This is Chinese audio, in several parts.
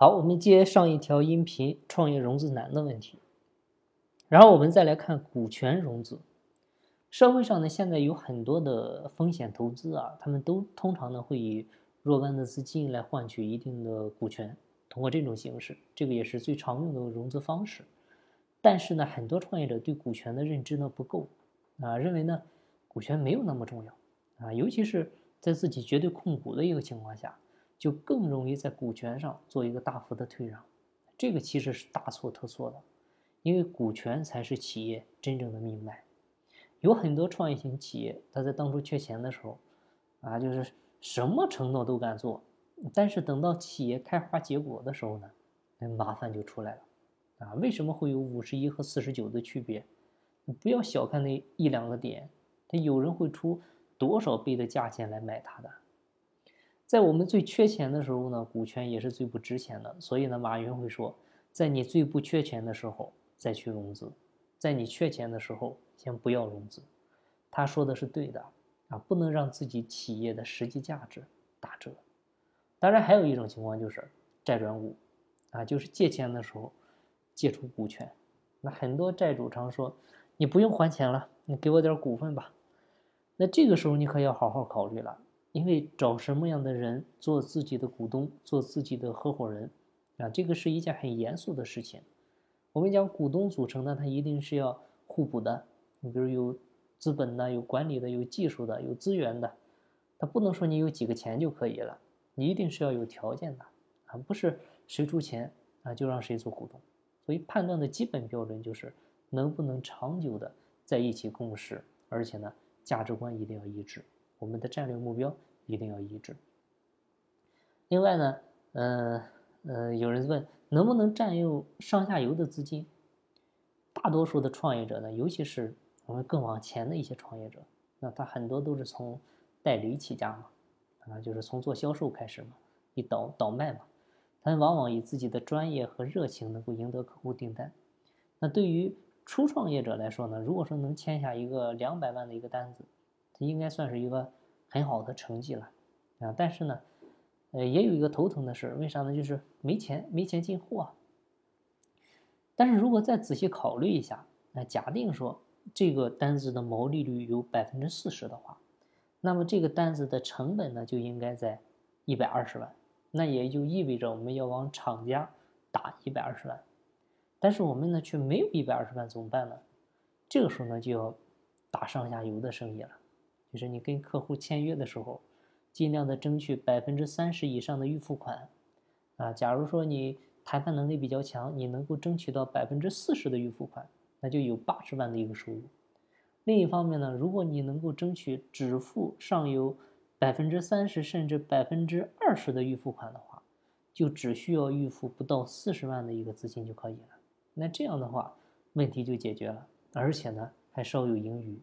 好，我们接上一条音频，创业融资难的问题。然后我们再来看股权融资。社会上呢，现在有很多的风险投资啊，他们都通常呢会以若干的资金来换取一定的股权，通过这种形式，这个也是最常用的融资方式。但是呢，很多创业者对股权的认知呢不够啊，认为呢股权没有那么重要啊，尤其是在自己绝对控股的一个情况下。就更容易在股权上做一个大幅的退让，这个其实是大错特错的，因为股权才是企业真正的命脉。有很多创业型企业，他在当初缺钱的时候，啊，就是什么承诺都敢做，但是等到企业开花结果的时候呢，那麻烦就出来了。啊，为什么会有五十一和四十九的区别？你不要小看那一两个点，他有人会出多少倍的价钱来买它的。在我们最缺钱的时候呢，股权也是最不值钱的。所以呢，马云会说，在你最不缺钱的时候再去融资，在你缺钱的时候先不要融资。他说的是对的啊，不能让自己企业的实际价值打折。当然，还有一种情况就是债转股，啊，就是借钱的时候借出股权。那很多债主常说，你不用还钱了，你给我点股份吧。那这个时候你可要好好考虑了。因为找什么样的人做自己的股东，做自己的合伙人，啊，这个是一件很严肃的事情。我们讲股东组成呢，它一定是要互补的。你比如有资本的，有管理的，有技术的，有资源的，它不能说你有几个钱就可以了，你一定是要有条件的啊，不是谁出钱啊就让谁做股东。所以判断的基本标准就是能不能长久的在一起共事，而且呢，价值观一定要一致。我们的战略目标一定要一致。另外呢，呃呃，有人问能不能占用上下游的资金？大多数的创业者呢，尤其是我们更往前的一些创业者，那他很多都是从代理起家嘛，啊，就是从做销售开始嘛，一倒倒卖嘛，他往往以自己的专业和热情能够赢得客户订单。那对于初创业者来说呢，如果说能签下一个两百万的一个单子。应该算是一个很好的成绩了，啊，但是呢，呃，也有一个头疼的事，为啥呢？就是没钱，没钱进货。但是如果再仔细考虑一下，那假定说这个单子的毛利率有百分之四十的话，那么这个单子的成本呢就应该在一百二十万，那也就意味着我们要往厂家打一百二十万，但是我们呢却没有一百二十万，怎么办呢？这个时候呢就要打上下游的生意了。就是你跟客户签约的时候，尽量的争取百分之三十以上的预付款，啊，假如说你谈判能力比较强，你能够争取到百分之四十的预付款，那就有八十万的一个收入。另一方面呢，如果你能够争取只付上游百分之三十甚至百分之二十的预付款的话，就只需要预付不到四十万的一个资金就可以了。那这样的话，问题就解决了，而且呢还稍有盈余。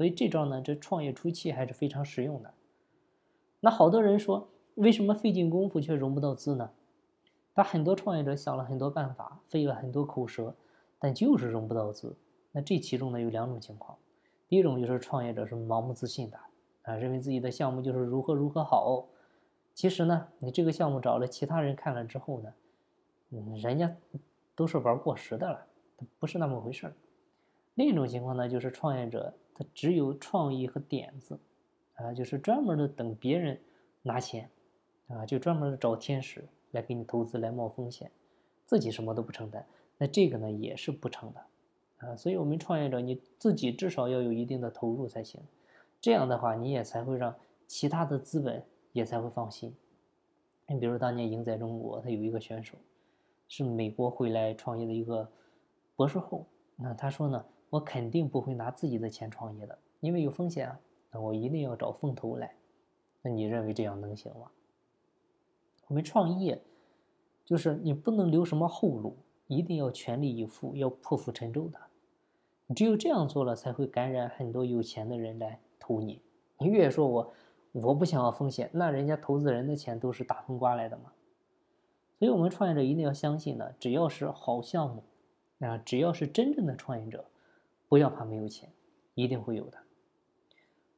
所以这招呢，这创业初期还是非常实用的。那好多人说，为什么费尽功夫却融不到资呢？他很多创业者想了很多办法，费了很多口舌，但就是融不到资。那这其中呢有两种情况，第一种就是创业者是盲目自信的啊，认为自己的项目就是如何如何好。其实呢，你这个项目找了其他人看了之后呢，嗯，人家都是玩过时的了，不是那么回事。另一种情况呢，就是创业者他。只有创意和点子，啊，就是专门的等别人拿钱，啊，就专门的找天使来给你投资来冒风险，自己什么都不承担，那这个呢也是不成的，啊，所以我们创业者你自己至少要有一定的投入才行，这样的话你也才会让其他的资本也才会放心。你比如当年赢在中国，他有一个选手是美国回来创业的一个博士后，那他说呢。我肯定不会拿自己的钱创业的，因为有风险啊。那我一定要找风投来。那你认为这样能行吗？我们创业，就是你不能留什么后路，一定要全力以赴，要破釜沉舟的。你只有这样做了，才会感染很多有钱的人来投你。你越说我我不想要风险，那人家投资人的钱都是大风刮来的嘛。所以，我们创业者一定要相信呢，只要是好项目，啊，只要是真正的创业者。不要怕没有钱，一定会有的。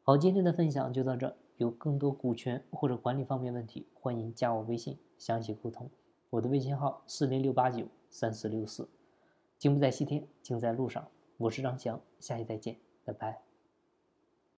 好，今天的分享就到这。有更多股权或者管理方面问题，欢迎加我微信详细沟通。我的微信号四零六八九三四六四。金不在西天，金在路上。我是张翔，下期再见，拜拜。